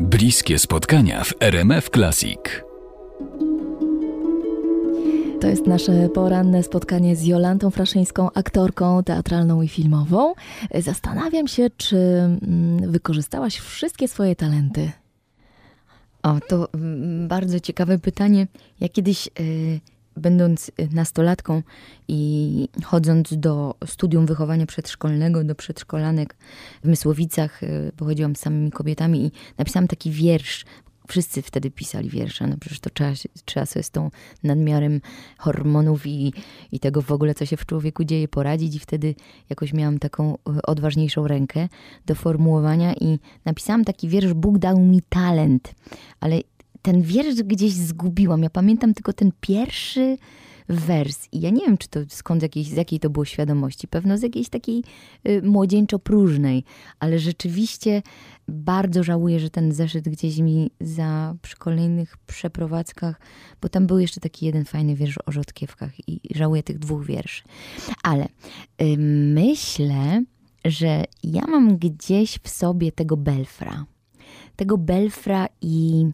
Bliskie spotkania w RMF Classic. To jest nasze poranne spotkanie z Jolantą Fraszyńską, aktorką teatralną i filmową. Zastanawiam się, czy mm, wykorzystałaś wszystkie swoje talenty. O, to mm, bardzo ciekawe pytanie. Ja kiedyś, y, będąc nastolatką i chodząc do studium wychowania przedszkolnego, do przedszkolanek w Mysłowicach, y, bo chodziłam z samymi kobietami i napisałam taki wiersz. Wszyscy wtedy pisali wiersze, no przecież to trzeba, trzeba sobie z tą nadmiarem hormonów i, i tego w ogóle, co się w człowieku dzieje, poradzić. I wtedy jakoś miałam taką y, odważniejszą rękę do formułowania i napisałam taki wiersz Bóg dał mi talent, ale ten wiersz gdzieś zgubiłam. Ja pamiętam tylko ten pierwszy wers. I ja nie wiem, czy to skąd jakiej, z jakiej to było świadomości. Pewno z jakiejś takiej y, młodzieńczo-próżnej. Ale rzeczywiście bardzo żałuję, że ten zeszyt gdzieś mi za przy kolejnych przeprowadzkach, bo tam był jeszcze taki jeden fajny wiersz o rzodkiewkach i żałuję tych dwóch wierszy. Ale y, myślę, że ja mam gdzieś w sobie tego belfra. Tego belfra i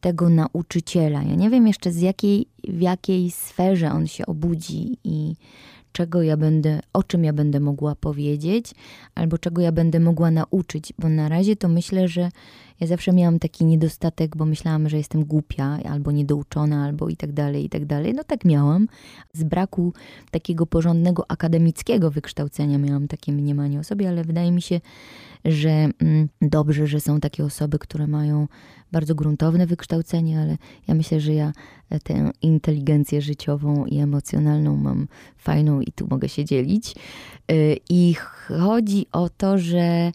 tego nauczyciela. Ja nie wiem jeszcze z jakiej, w jakiej sferze on się obudzi i czego ja będę, o czym ja będę mogła powiedzieć, albo czego ja będę mogła nauczyć, bo na razie to myślę, że ja zawsze miałam taki niedostatek, bo myślałam, że jestem głupia, albo niedouczona, albo i tak dalej, i tak dalej. No tak miałam. Z braku takiego porządnego akademickiego wykształcenia miałam takie mniemanie o sobie, ale wydaje mi się, że mm, dobrze, że są takie osoby, które mają bardzo gruntowne wykształcenie, ale ja myślę, że ja tę inteligencję życiową i emocjonalną mam fajną i tu mogę się dzielić. Y, I chodzi o to, że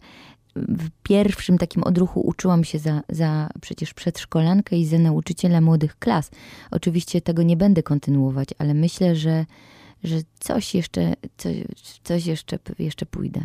w pierwszym takim odruchu uczyłam się za, za przecież przedszkolankę i za nauczyciela młodych klas. Oczywiście tego nie będę kontynuować, ale myślę, że, że coś jeszcze, coś, coś jeszcze, jeszcze pójdę.